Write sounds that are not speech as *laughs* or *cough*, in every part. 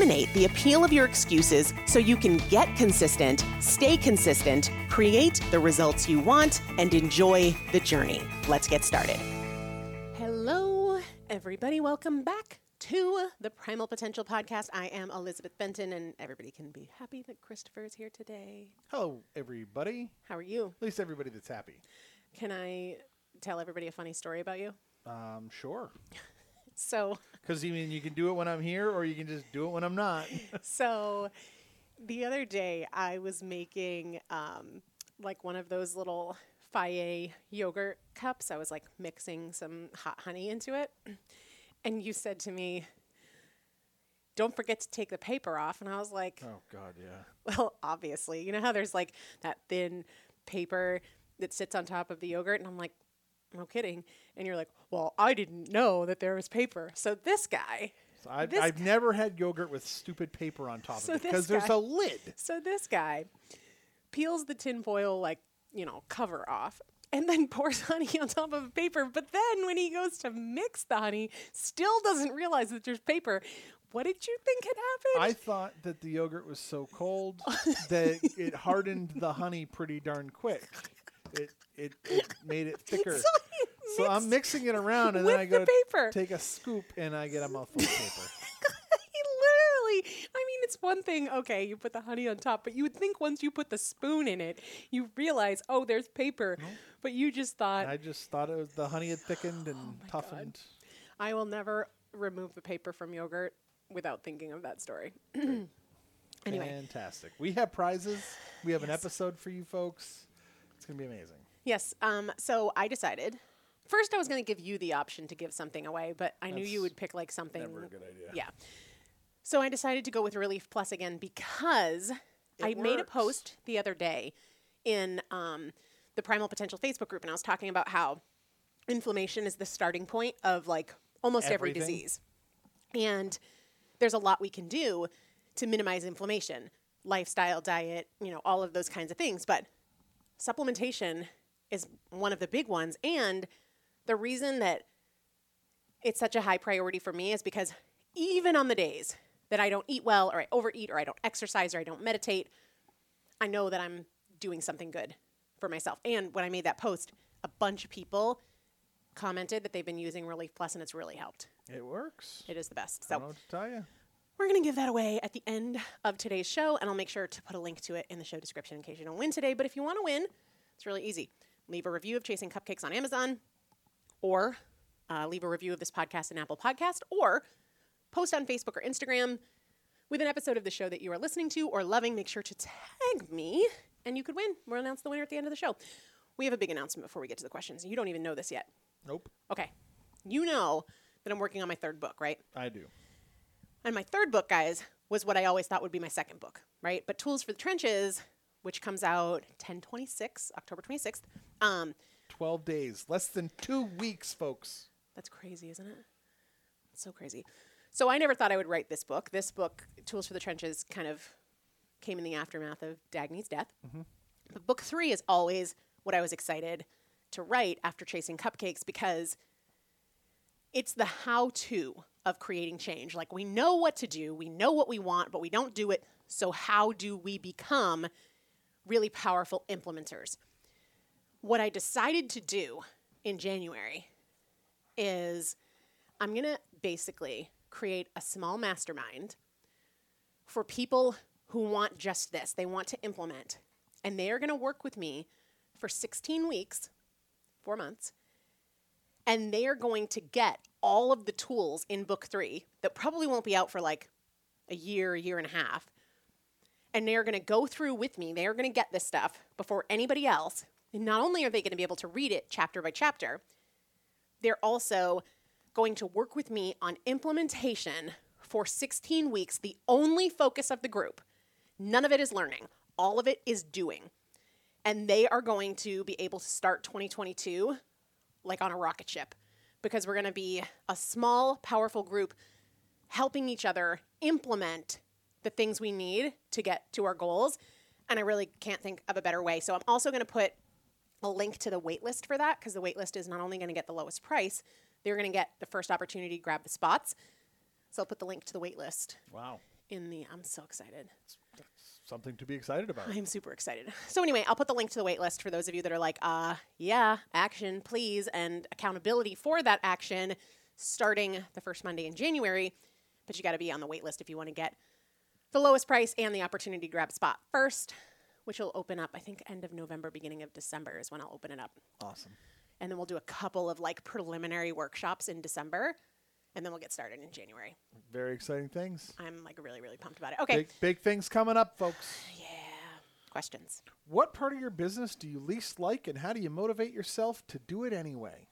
the appeal of your excuses so you can get consistent, stay consistent, create the results you want, and enjoy the journey. Let's get started. Hello, everybody. Welcome back to the Primal Potential Podcast. I am Elizabeth Benton, and everybody can be happy that Christopher is here today. Hello, everybody. How are you? At least everybody that's happy. Can I tell everybody a funny story about you? Um, sure. *laughs* So, Because you mean you can do it when I'm here, or you can just do it when I'm not. *laughs* *laughs* so the other day I was making um, like one of those little Fage yogurt cups. I was like mixing some hot honey into it, and you said to me, "Don't forget to take the paper off." And I was like, oh God, yeah. Well, obviously, you know how there's like that thin paper that sits on top of the yogurt, and I'm like, no kidding. And you're like, well, I didn't know that there was paper. So this guy, So I've, This I've never had yogurt with stupid paper on top So of it because there's a lid. so this guy peels the tinfoil like you know cover off. And then *laughs* pours honey on top of paper. But then when he goes to mix the honey, still doesn't realize that there's paper. What did you think had happened? I thought that the yogurt was so cold that it hardened the honey pretty darn quick. It it, it made it *laughs* thicker. So So I'm mixing it around, and then I go the paper. take a scoop, and I get a mouthful of paper. *laughs* he literally i mean it's one thing okay you put the honey on top but you would think once you put the spoon in it you realize oh there's paper but you just thought I just thought it was the honey had thickened and *sighs* Oh toughened. i will never remove the paper from yogurt without thinking of that story *clears throat* anyway Fantastic. We have prizes. We have an episode for you folks. It's gonna be amazing. yes um so i decided first i was going to give you the option to give something away but i knew you would pick like something never a good idea. yeah. So i decided to go with relief plus again because i It made a post the other day in um, the primal potential facebook group and i was talking about how inflammation is the starting point of like almost every disease. And there's a lot we can do to minimize inflammation lifestyle diet you know all of those kinds of things but supplementation is one of the big ones and the reason that it's such a high priority for me is because even on the days that I don't eat well or I overeat or I don't exercise or I don't meditate, I know that I'm doing something good for myself. And when I made that post, a bunch of people commented that they've been using Relief Plus and it's really helped. It works. It is the best. So I don't know So what to tell you. we're going to give that away at the end of today's show, and I'll make sure to put a link to it in the show description in case you don't win today. But if you want to win, it's really easy. Leave a review of Chasing Cupcakes on Amazon, or uh, leave a review of this podcast in Apple Podcast, or post on Facebook or Instagram with an episode of the show that you are listening to or loving. Make sure to tag me, and you could win. We'll announce the winner at the end of the show. We have a big announcement before we get to the questions. You don't even know this yet. Nope. Okay. You know that I'm working on my third book, right? I do. And my third book, guys, was what I always thought would be my second book, right? But Tools for the Trenches, which comes out 1026, October 26th. Um, Twelve days. Less than two weeks, folks. that's crazy, isn't it? So crazy. So I never thought I would write this book. This book, Tools for the Trenches, kind of came in the aftermath of Dagny's death. Mm-hmm. But book three is always what I was excited to write after Chasing Cupcakes because it's the how to of creating change. Like we know what to do, we know what we want, but we don't do it. So, how do we become really powerful implementers? What I decided to do in January is I'm going to basically create a small mastermind for people who want just this. They want to implement. And they are going to work with me for 16 weeks, four months. And they are going to get all of the tools in book three that probably won't be out for like a year, a year and a half. And they are going to go through with me. They are going to get this stuff before anybody else. And not only are they going to be able to read it chapter by chapter, they're also going to work with me on implementation for 16 weeks, the only focus of the group. None of it is learning, all of it is doing. And they are going to be able to start 2022 like on a rocket ship because we're going to be a small, powerful group helping each other implement the things we need to get to our goals. And I really can't think of a better way. So I'm also going to put a link to the waitlist for that because the waitlist is not only going to get the lowest price, they're going to get the first opportunity to grab the spots. So I'll put the link to the waitlist Wow. in the. I'm so excited. That's Something to be excited about. I'm super excited. So anyway, I'll put the link to the waitlist for those of you that are like, uh, yeah, action, please, and accountability for that action starting the first Monday in January. But you got to be on the waitlist if you want to get the lowest price and the opportunity to grab a spot first, which will open up, I think, end of November, beginning of December is when I'll open it up. Awesome. And then we'll do a couple of like preliminary workshops in December, and then we'll get started in January. Very exciting things. I'm like really, really pumped about it. Okay. Big big things coming up, folks. *sighs* Yeah. Questions. What part of your business do you least like and how do you motivate yourself to do it anyway?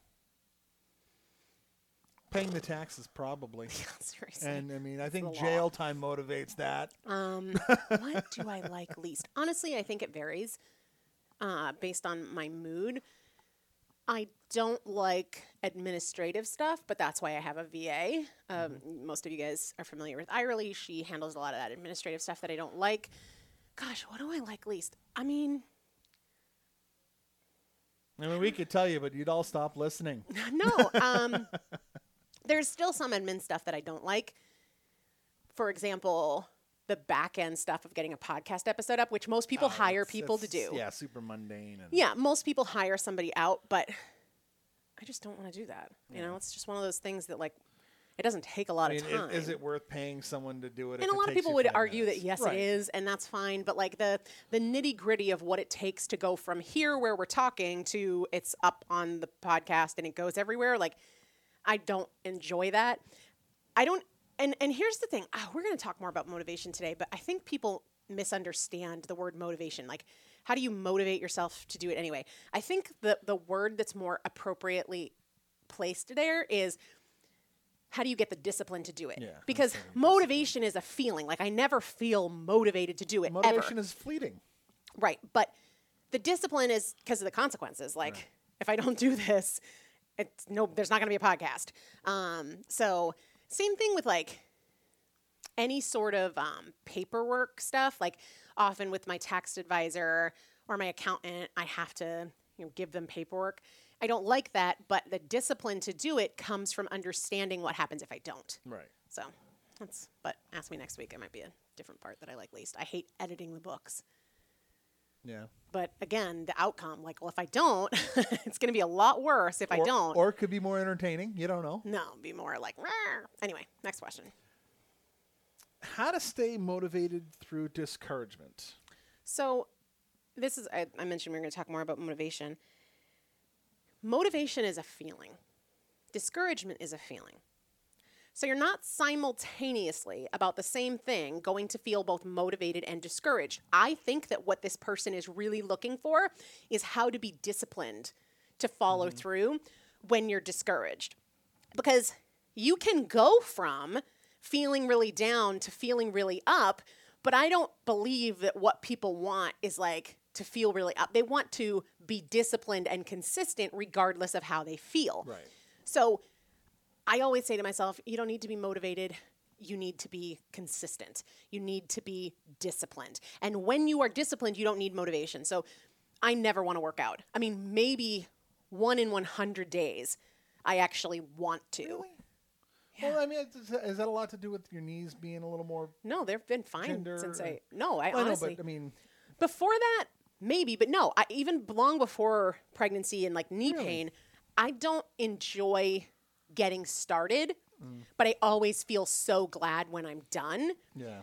Paying the taxes probably. *laughs* Seriously. And I mean, I think jail time motivates that. Um, *laughs* what do I like least? Honestly, I think it varies uh, based on my mood. I don't like administrative stuff, but that's why I have a VA. Um, Most of you guys are familiar with Irely. She handles a lot of that administrative stuff that I don't like. Gosh, what do I like least? I mean, I mean, we could tell you, but you'd all stop listening. *laughs* no. Um, there's still some admin stuff that I don't like. For example, the back end stuff of getting a podcast episode up, which most people Oh, hire it's- people to do. Yeah, super mundane. And Yeah, most people hire somebody out, but I just don't want to do that. You know, it's just one of those things that like it doesn't take a lot I mean, of time. is it worth paying someone to do it? and a lot of people would argue minutes? that yes, Right. it is, and that's fine. But like the the nitty gritty of what it takes to go from here where we're talking to it's up on the podcast and it goes everywhere, like I don't enjoy that. I don't. And and here's the thing. ah, we're going to talk more about motivation today, but I think people misunderstand the word motivation. Like, how do you motivate yourself to do it anyway? I think the the word that's more appropriately placed there is how do you get the discipline to do it? Yeah, because motivation is a feeling. Like I never feel motivated to do it Motivation ever. is fleeting. Right. But the discipline is because of the consequences. Like if I don't do this, it's no there's not gonna be a podcast. Um, so same thing with like any sort of um, paperwork stuff. Like often with my tax advisor or my accountant, I have to you know give them paperwork. I don't like that, but the discipline to do it comes from understanding what happens if I don't. Right. So that's but ask me next week. It might be a different part that I like least. I hate editing the books. Yeah. But again, the outcome, like, well, if I don't, *laughs* it's going to be a lot worse if I don't. Or it could be more entertaining. You don't know. no, be more like, "Rawr." anyway, next question. How to stay motivated through discouragement. So, this is, I, I mentioned we are going to talk more about motivation. Motivation is a feeling, discouragement is a feeling. So, you're not simultaneously about the same thing going to feel both motivated and discouraged. I think that what this person is really looking for is how to be disciplined to follow mm-hmm. through when you're discouraged. Because you can go from feeling really down to feeling really up, but I don't believe that what people want is like to feel really up. They want to be disciplined and consistent regardless of how they feel. Right. So I always say to myself, you don't need to be motivated. You need to be consistent. You need to be disciplined. And when you are disciplined, you don't need motivation. So I never want to work out. I mean, maybe one in 100 days, I actually want to. Really? Well, I mean, is, that a lot to do with your knees being a little more? No, they've been fine since I. No, I I know, but I mean, before that, maybe, but no, I, even long before pregnancy and like knee Really? pain, I don't enjoy getting started, Mm. but I always feel so glad when I'm done. yeah.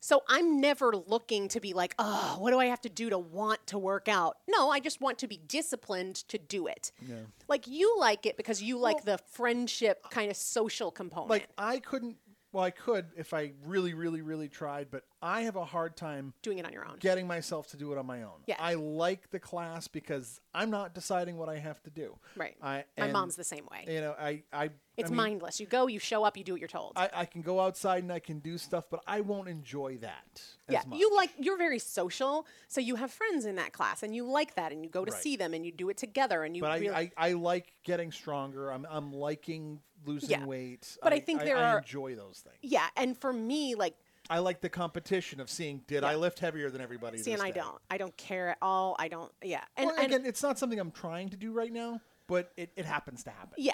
So I'm never looking to be like, oh, what do I have to do to want to work out? No, I just want to be disciplined to do it. Yeah. Like you like it because you like the friendship kind of social component. Like I couldn't. Well, I could if I really, really, really tried, but I have a hard time Doing it on your own. getting myself to do it on my own. Yeah. I like the class because I'm not deciding what I have to do. Right. I, My mom's the same way. You know, I, I It's I mean, mindless. You go, you show up, you do what you're told. I, I can go outside and I can do stuff, but I won't enjoy that. yeah, as much. you like you're very social, so you have friends in that class, and you like that, and you go to Right. see them, and you do it together, and you. But really, I, I, I like getting stronger. I'm, I'm liking losing Yeah. weight. But I think there I are- enjoy those things. yeah, and for me, like, I like the competition of seeing did I lift heavier than everybody. see, and I day? don't, I don't care at all. I don't, yeah, and, Well, and again, it's not something I'm trying to do right now, but it, it happens to happen. Yeah.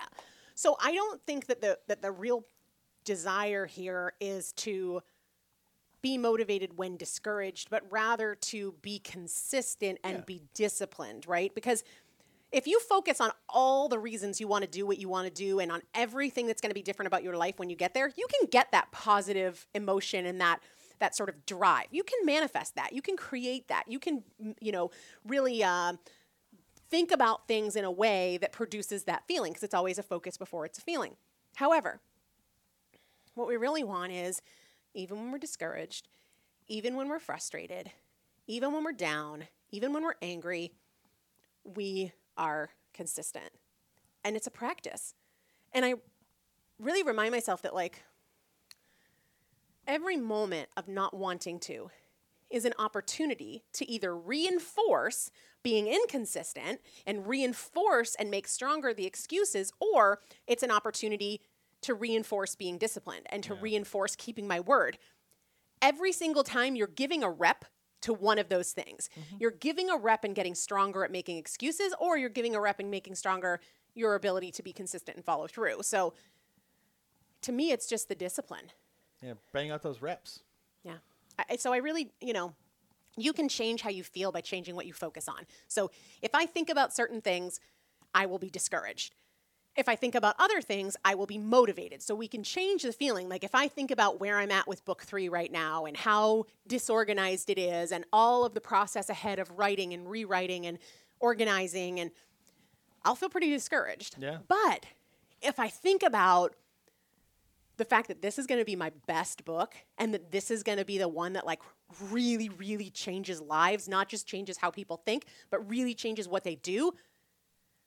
So I don't think that the that the real desire here is to be motivated when discouraged, but rather to be consistent and Yeah. be disciplined, right? Because if you focus on all the reasons you want to do what you want to do and on everything that's going to be different about your life when you get there, you can get that positive emotion and that that sort of drive. You can manifest that. You can create that. You can, you know, really uh, think about things in a way that produces that feeling because it's always a focus before it's a feeling. However, what we really want is even when we're discouraged, even when we're frustrated, even when we're down, even when we're angry, we are consistent. And it's a practice. And I really remind myself that, like, every moment of not wanting to is an opportunity to either reinforce being inconsistent and reinforce and make stronger the excuses, or it's an opportunity to reinforce being disciplined and to reinforce keeping my word. Every single time you're giving a rep to one of those things, mm-hmm. you're giving a rep and getting stronger at making excuses, or you're giving a rep and making stronger your ability to be consistent and follow through. So to me, it's just the discipline. Yeah, bang out those reps. Yeah. I- so I really, you know, you can change how you feel by changing what you focus on. So if I think about certain things, I will be discouraged. If I think about other things, I will be motivated. So we can change the feeling. Like if I think about where I'm at with book three right now and how disorganized it is and all of the process ahead of writing and rewriting and organizing, and I'll feel pretty discouraged. Yeah. But if I think about the fact that this is going to be my best book and that this is going to be the one that like really really changes lives not just changes how people think but really changes what they do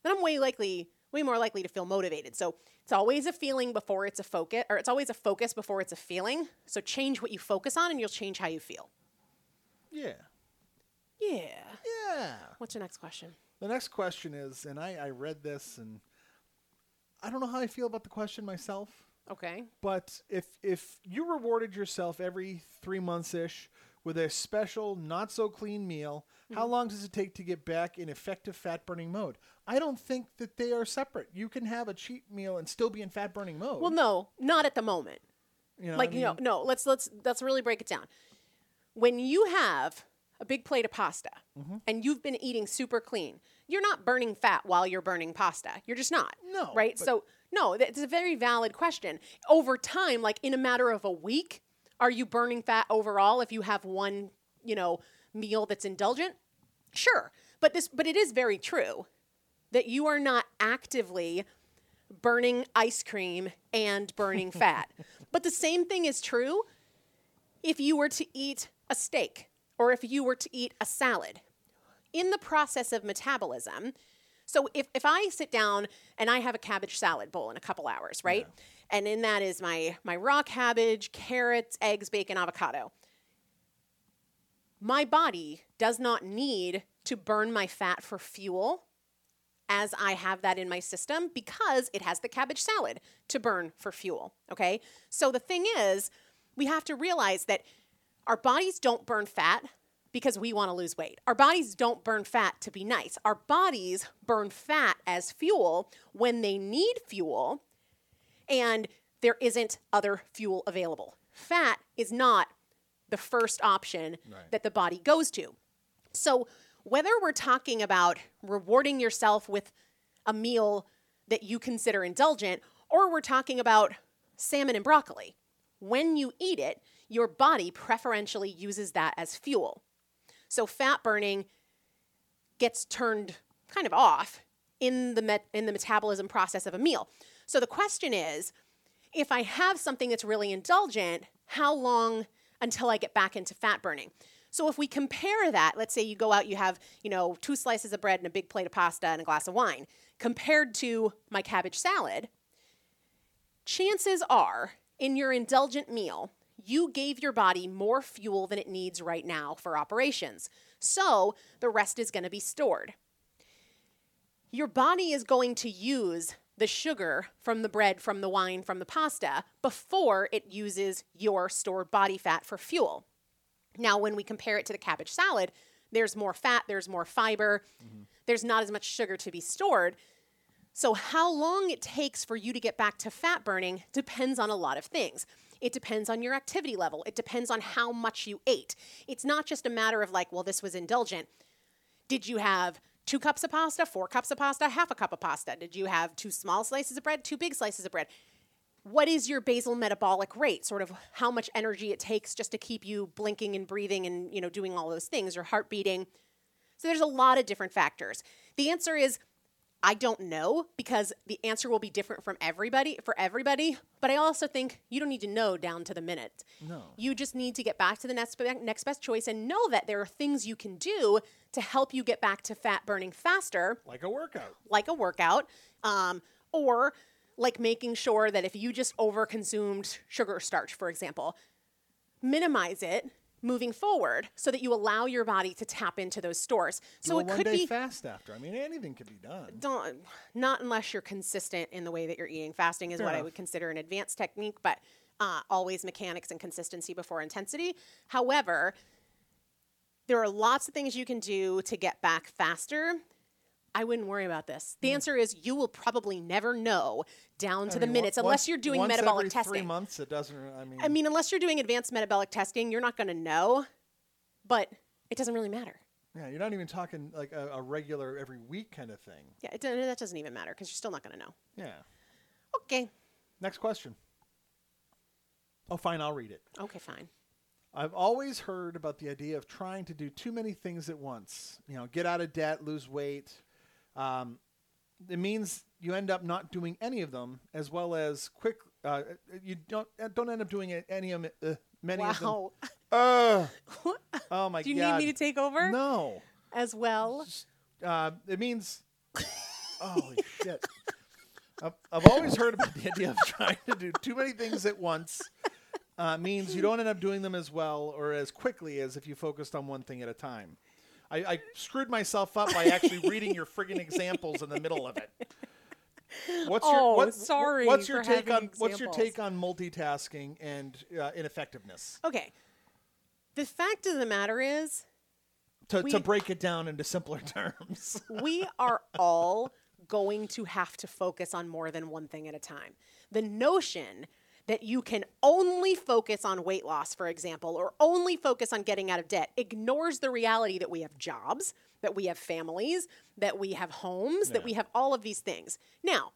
then i'm way likely way more likely to feel motivated. So it's always a feeling before it's a focus or it's always a focus before it's a feeling. So change what you focus on and you'll change how you feel. Yeah. yeah. Yeah. what's your next question? The next question is, and I, I read this and I don't know how I feel about the question myself, okay. But if if you rewarded yourself every three months ish with a special, not so clean meal, how Mm-hmm. long does it take to get back in effective fat burning mode? I don't think that they are separate. You can have a cheat meal and still be in fat burning mode. well no not at the moment you know, like I you know no let's let's let's really break it down when you have a big plate of pasta Mm-hmm. and you've been eating super clean you're not burning fat while you're burning pasta you're just not No, right so no it's a very valid question over time like in a matter of a week are you burning fat overall if you have one you know meal that's indulgent sure but this but it is very true that you are not actively burning ice cream and burning *laughs* fat. But the same thing is true if you were to eat a steak or if you were to eat a salad. In the process of metabolism, so if, if I sit down and I have a cabbage salad bowl in a couple hours, right? And in that is my, my raw cabbage, carrots, eggs, bacon, avocado. My body does not need to burn my fat for fuel as I have that in my system because it has the cabbage salad to burn for fuel. Okay. So the thing is, we have to realize that our bodies don't burn fat because we want to lose weight. Our bodies don't burn fat to be nice. Our bodies burn fat as fuel when they need fuel and there isn't other fuel available. Fat is not the first option Right. that the body goes to. So, whether we're talking about rewarding yourself with a meal that you consider indulgent, or we're talking about salmon and broccoli, when you eat it, your body preferentially uses that as fuel. So, fat burning gets turned kind of off in the met- in the metabolism process of a meal. So the question is, if I have something that's really indulgent, how long until I get back into fat burning. So if we compare that, let's say you go out, you have, you know, two slices of bread and a big plate of pasta and a glass of wine, compared to my cabbage salad, chances are in your indulgent meal, you gave your body more fuel than it needs right now for operations. So the rest is going to be stored. Your body is going to use the sugar from the bread, from the wine, from the pasta before it uses your stored body fat for fuel. Now, when we compare it to the cabbage salad, there's more fat, there's more fiber, mm-hmm. there's not as much sugar to be stored. So, how long it takes for you to get back to fat burning depends on a lot of things. It depends on your activity level, it depends on how much you ate. It's not just a matter of like, well, this was indulgent. Did you have two cups of pasta, four cups of pasta, half a cup of pasta? Did you have two small slices of bread, two big slices of bread? What is your basal metabolic rate? Sort of how much energy it takes just to keep you blinking and breathing and you know doing all those things, your heart beating. So there's a lot of different factors. The answer is I don't know because the answer will be different from everybody for everybody. But I also think you don't need to know down to the minute. No. You just need to get back to the next next best choice and know that there are things you can do to help you get back to fat burning faster, Like a workout. like a workout, um, or like making sure that if you just overconsumed sugar or starch, for example, minimize it moving forward so that you allow your body to tap into those stores. So Do it one could day be fast after. I mean, anything could be done. don't not unless you're consistent in the way that you're eating. Fasting is Fair what I would consider an advanced technique, but uh, always mechanics and consistency before intensity. However, there are lots of things you can do to get back faster. I wouldn't worry about this. The answer is you will probably never know down to Hmm. I the minutes on- unless once- you're doing once metabolic every testing. Three months, it doesn't. I mean, I mean, unless you're doing advanced metabolic testing, you're not going to know, but it doesn't really matter. yeah, you're not even talking like a, a regular every week kind of thing. Yeah, it, that doesn't even matter because you're still not going to know. Yeah. Okay. Next question. Oh, fine. I'll read it. Okay, fine. I've always heard about the idea of trying to do too many things at once. You know, get out of debt, lose weight. Um, it means you end up not doing any of them, as well as quick. Uh, you don't uh, don't end up doing any of uh, many of them. Wow. *laughs* Ugh. *laughs* oh my god! Do you god! need me to take over No. as well? Uh, it means. *laughs* Holy shit! I've, I've always heard about the idea of trying to do too many things at once. Uh, means you don't end up doing them as well or as quickly as if you focused on one thing at a time. I, I screwed myself up by actually reading your friggin' examples in the middle of it. What's your Oh, what, sorry What's your take on having what's your take on multitasking and uh, ineffectiveness? Okay. The fact of the matter is, To, to break it down into simpler *laughs* terms. we are all going to have to focus on more than one thing at a time. The notion that you can only focus on weight loss, for example, or only focus on getting out of debt ignores the reality that we have jobs, that we have families, that we have homes, that we have all of these things. Now,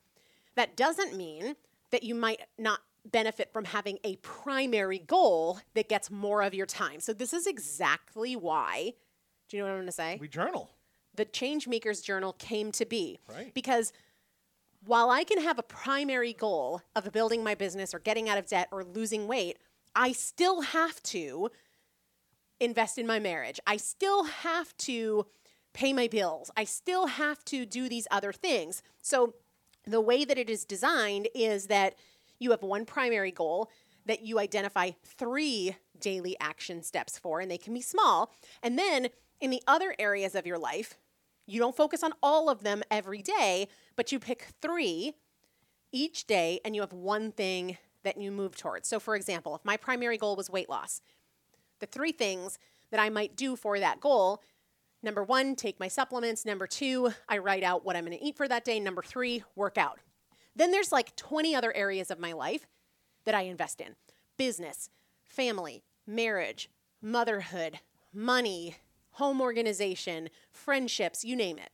that doesn't mean that you might not benefit from having a primary goal that gets more of your time. So, this is exactly why. Do you know what I'm going to say? we journal. the Changemakers Journal came to be. Right. Because while I can have a primary goal of building my business or getting out of debt or losing weight, I still have to invest in my marriage. I still have to pay my bills. I still have to do these other things. So the way that it is designed is that you have one primary goal that you identify three daily action steps for, and they can be small. And then in the other areas of your life, you don't focus on all of them every day, but you pick three each day and you have one thing that you move towards. So, for example, if my primary goal was weight loss, the three things that I might do for that goal number one, take my supplements. Number two, I write out what I'm going to eat for that day. Number three, work out. Then there's like 20 other areas of my life that I invest in business, family, marriage, motherhood, money, home organization, friendships, you name it.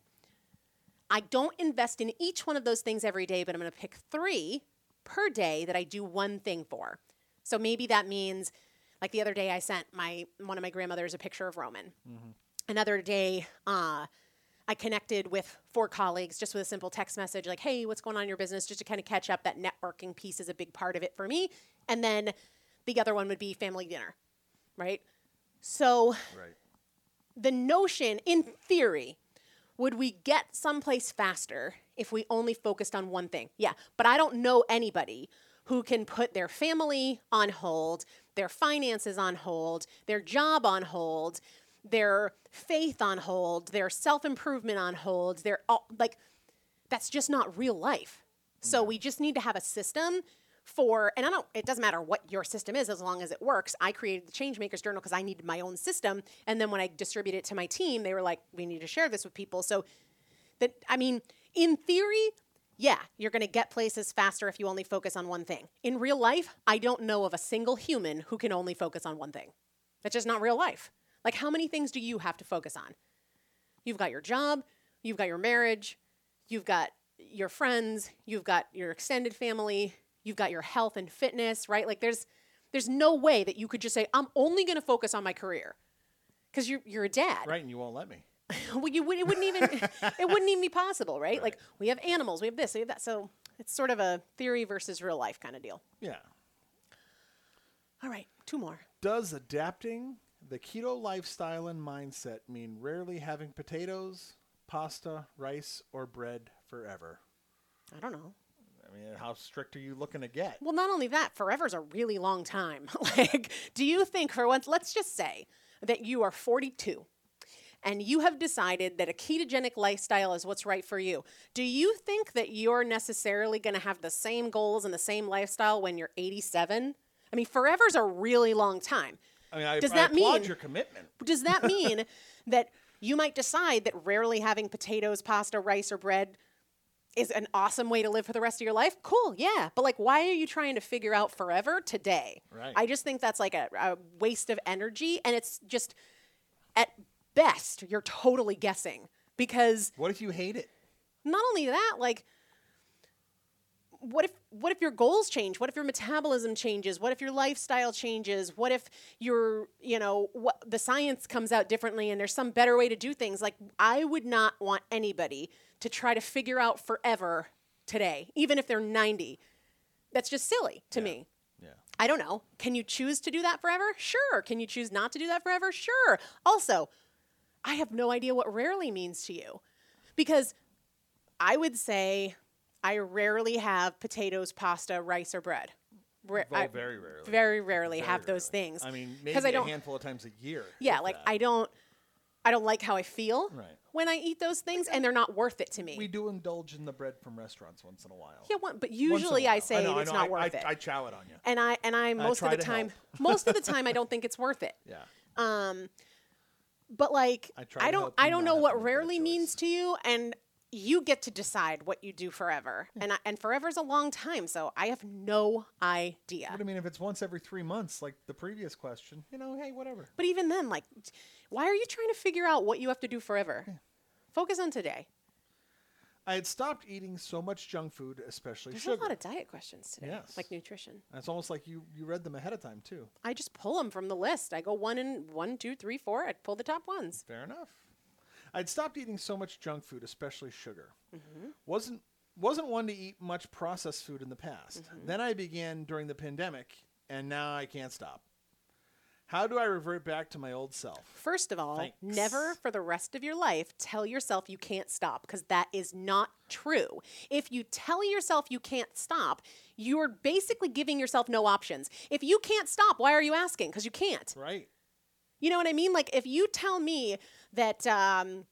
I don't invest in each one of those things every day, but I'm going to pick three per day that I do one thing for. So maybe that means, like the other day, I sent my one of my grandmothers a picture of Roman. Another day, uh, I connected with four colleagues just with a simple text message, like, "Hey, what's going on in your business?" Just to kind of catch up. That networking piece is a big part of it for me. And then the other one would be family dinner. right? So Right. the notion, in theory, would we get someplace faster if we only focused on one thing? Yeah, but I don't know anybody who can put their family on hold, their finances on hold, their job on hold, their faith on hold, their self improvement on hold. Their all, like that's just not real life. So we just need to have a system for, and I don't, it doesn't matter what your system is as long as it works. I created the Changemakers Journal because I needed my own system. And then when I distributed it to my team, they were like, we need to share this with people. So that, I mean, in theory, yeah, you're going to get places faster if you only focus on one thing. In real life, I don't know of a single human who can only focus on one thing. That's just not real life. Like, how many things do you have to focus on? You've got your job, you've got your marriage, you've got your friends, you've got your extended family, you've got your health and fitness, right? Like there's there's no way that you could just say I'm only going to focus on my career. Cuz you're you're a dad. Right, and you won't let me. *laughs* well, you would it wouldn't even *laughs* it wouldn't even be possible, right? Like we have animals, we have this, we have that. So it's sort of a theory versus real life kind of deal. Yeah. All right, two more. Does adapting the keto lifestyle and mindset mean rarely having potatoes, pasta, rice, or bread forever? I don't know. I mean, how strict are you looking to get? Well, not only that, forever's a really long time. *laughs* like, do you think for once, let's just say that you are 42 and you have decided that a ketogenic lifestyle is what's right for you. Do you think that you're necessarily going to have the same goals and the same lifestyle when you're 87? I mean, forever's a really long time. I mean, I, Does I that applaud mean- your commitment. Does that *laughs* mean that you might decide that rarely having potatoes, pasta, rice, or bread is an awesome way to live for the rest of your life? Cool, yeah. But like, why are you trying to figure out forever today? Right. I just think that's like a, a waste of energy. And it's just, at best, you're totally guessing because What if you hate it? not only that, like, what if what if your goals change? What if your metabolism changes? What if your lifestyle changes? What if your you know what the science comes out differently and there's some better way to do things? Like I would not want anybody to try to figure out forever today, even if they're 90. That's just silly to me. Yeah. I don't know. Can you choose to do that forever? Sure. Can you choose not to do that forever? Sure. Also, I have no idea what rarely means to you because I would say I rarely have potatoes, pasta, rice, or bread. Ra- Well, very rarely. Very rarely Very have those things. I mean, maybe I don't. a handful of times a year. yeah, like that. I don't. I don't like how I feel Right. when I eat those things, and they're not worth it to me. We do indulge in the bread from restaurants once in a while. yeah, one, but Once in a usually I say know, I it's know, not I, worth I, it. I chow it on you. and I and I most of the time, *laughs* most of the time, I don't think it's worth it. Yeah. Um, but like I I don't I don't know what to make that rarely means to you, and you get to decide what you do forever. And I, and forever is a long time, so I have no idea. But I mean, if it's once every three months, like the previous question, you know, hey, whatever. But even then, like, why are you trying to figure out what you have to do forever? Focus on today. I had stopped eating so much junk food, especially There's sugar. a lot of diet questions today, Yes. like nutrition. It's almost like you you read them ahead of time too. I just pull them from the list. I go one and one, two, three, four. I pull the top ones. Fair enough. I'd stopped eating so much junk food, especially sugar. Mm-hmm. wasn't wasn't one to eat much processed food in the past. Mm-hmm. Then I began during the pandemic, and now I can't stop. How do I revert back to my old self? First of all, Thanks. never for the rest of your life tell yourself you can't stop because that is not true. If you tell yourself you can't stop, you're basically giving yourself no options. If you can't stop, why are you asking? Because you can't. Right. You know what I mean? Like if you tell me that um,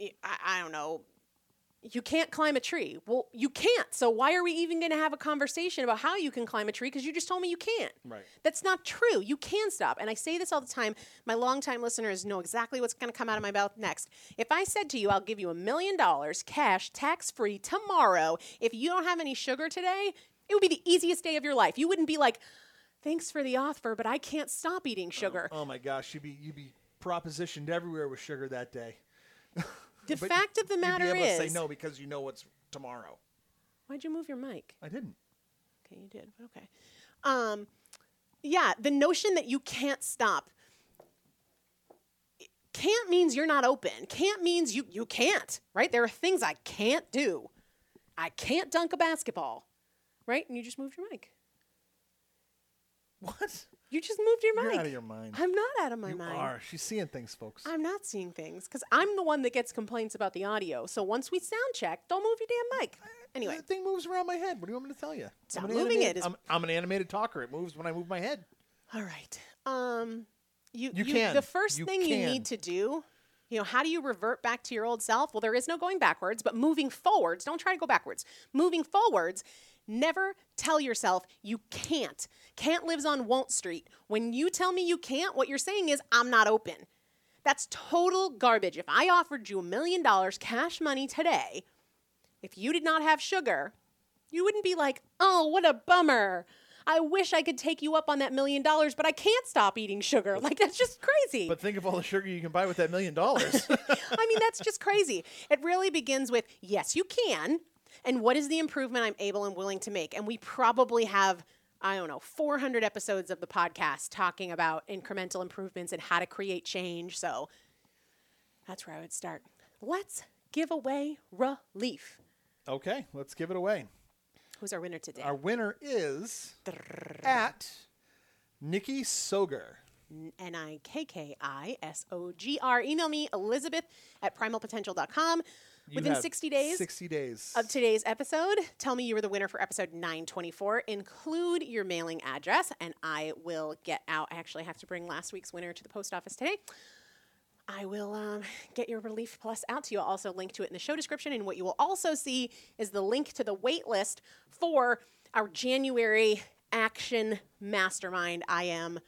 I, I don't know, you can't climb a tree. Well, you can't. So why are we even going to have a conversation about how you can climb a tree? Because you just told me you can't. Right. That's not true. You can stop. And I say this all the time. My longtime listeners know exactly what's going to come out of my mouth next. If I said to you, I'll give you a million dollars cash, tax free tomorrow, if you don't have any sugar today, it would be the easiest day of your life. You wouldn't be like, thanks for the offer, but I can't stop eating oh, sugar. Oh my gosh, you'd be you'd be propositioned everywhere with sugar that day. *laughs* The But fact of the matter is, you'd be able is, to say no because you know what's tomorrow. why'd you move your mic? I didn't. Okay, you did, but okay. Um, yeah, the notion that you can't stop. Can't means you're not open. Can't means you you can't. Right? There are things I can't do. I can't dunk a basketball. Right? And you just moved your mic. What? You just moved your You're mic. out of your mind. I'm not out of my you mind. are. She's seeing things, folks. I'm not seeing things because I'm the one that gets complaints about the audio. So once we sound check, don't move your damn mic. Anyway, the thing moves around my head. What do you want me to tell you? Stop I'm moving animated- it is- I'm, I'm an animated talker. It moves when I move my head. all right. Um, you, You you can. The first You thing you need to do, you know, how do you revert back to your old self? Well, there is no going backwards, but moving forwards. Don't try to go backwards. Moving forwards. Never tell yourself you can't. Can't lives on Won't Street. When you tell me you can't, what you're saying is, I'm not open. That's total garbage. If I offered you a million dollars cash money today, if you did not have sugar, you wouldn't be like, oh, what a bummer. I wish I could take you up on that million dollars, but I can't stop eating sugar. Like, that's just crazy. But think of all the sugar you can buy with that million dollars. *laughs* I mean, that's just crazy. It really begins with, yes, you can. And what is the improvement I'm able and willing to make? And we probably have, I don't know, 400 episodes of the podcast talking about incremental improvements and how to create change. So that's where I would start. Let's give away relief. okay, let's give it away. Who's our winner today? Our winner is at Nikki Soger. N I K K I S O G R. Email me, Elizabeth at primalpotential.com. You Within 60 days 60 days. of today's episode, tell me you were the winner for episode 924. Include your mailing address, and I will get out. I actually have to bring last week's winner to the post office today. I will um, get your Relief Plus out to you. I'll also link to it in the show description. And what you will also see is the link to the wait list for our January Action Mastermind. I am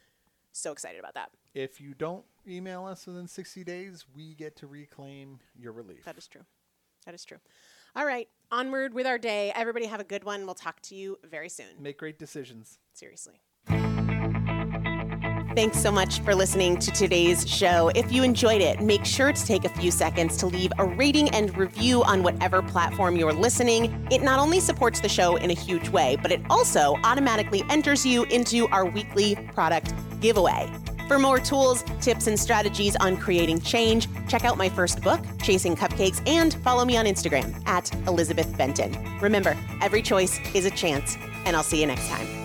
so excited about that. if you don't email us within 60 days, we get to reclaim your relief. That is true. That is true. All right, onward with our day. Everybody have a good one. We'll talk to you very soon. Make great decisions. Seriously. Thanks so much for listening to today's show. If you enjoyed it, make sure to take a few seconds to leave a rating and review on whatever platform you're listening. It not only supports the show in a huge way, but it also automatically enters you into our weekly product giveaway. For more tools, tips, and strategies on creating change, check out my first book, Chasing Cupcakes, and follow me on Instagram at Elizabeth Benton. Remember, every choice is a chance, and I'll see you next time.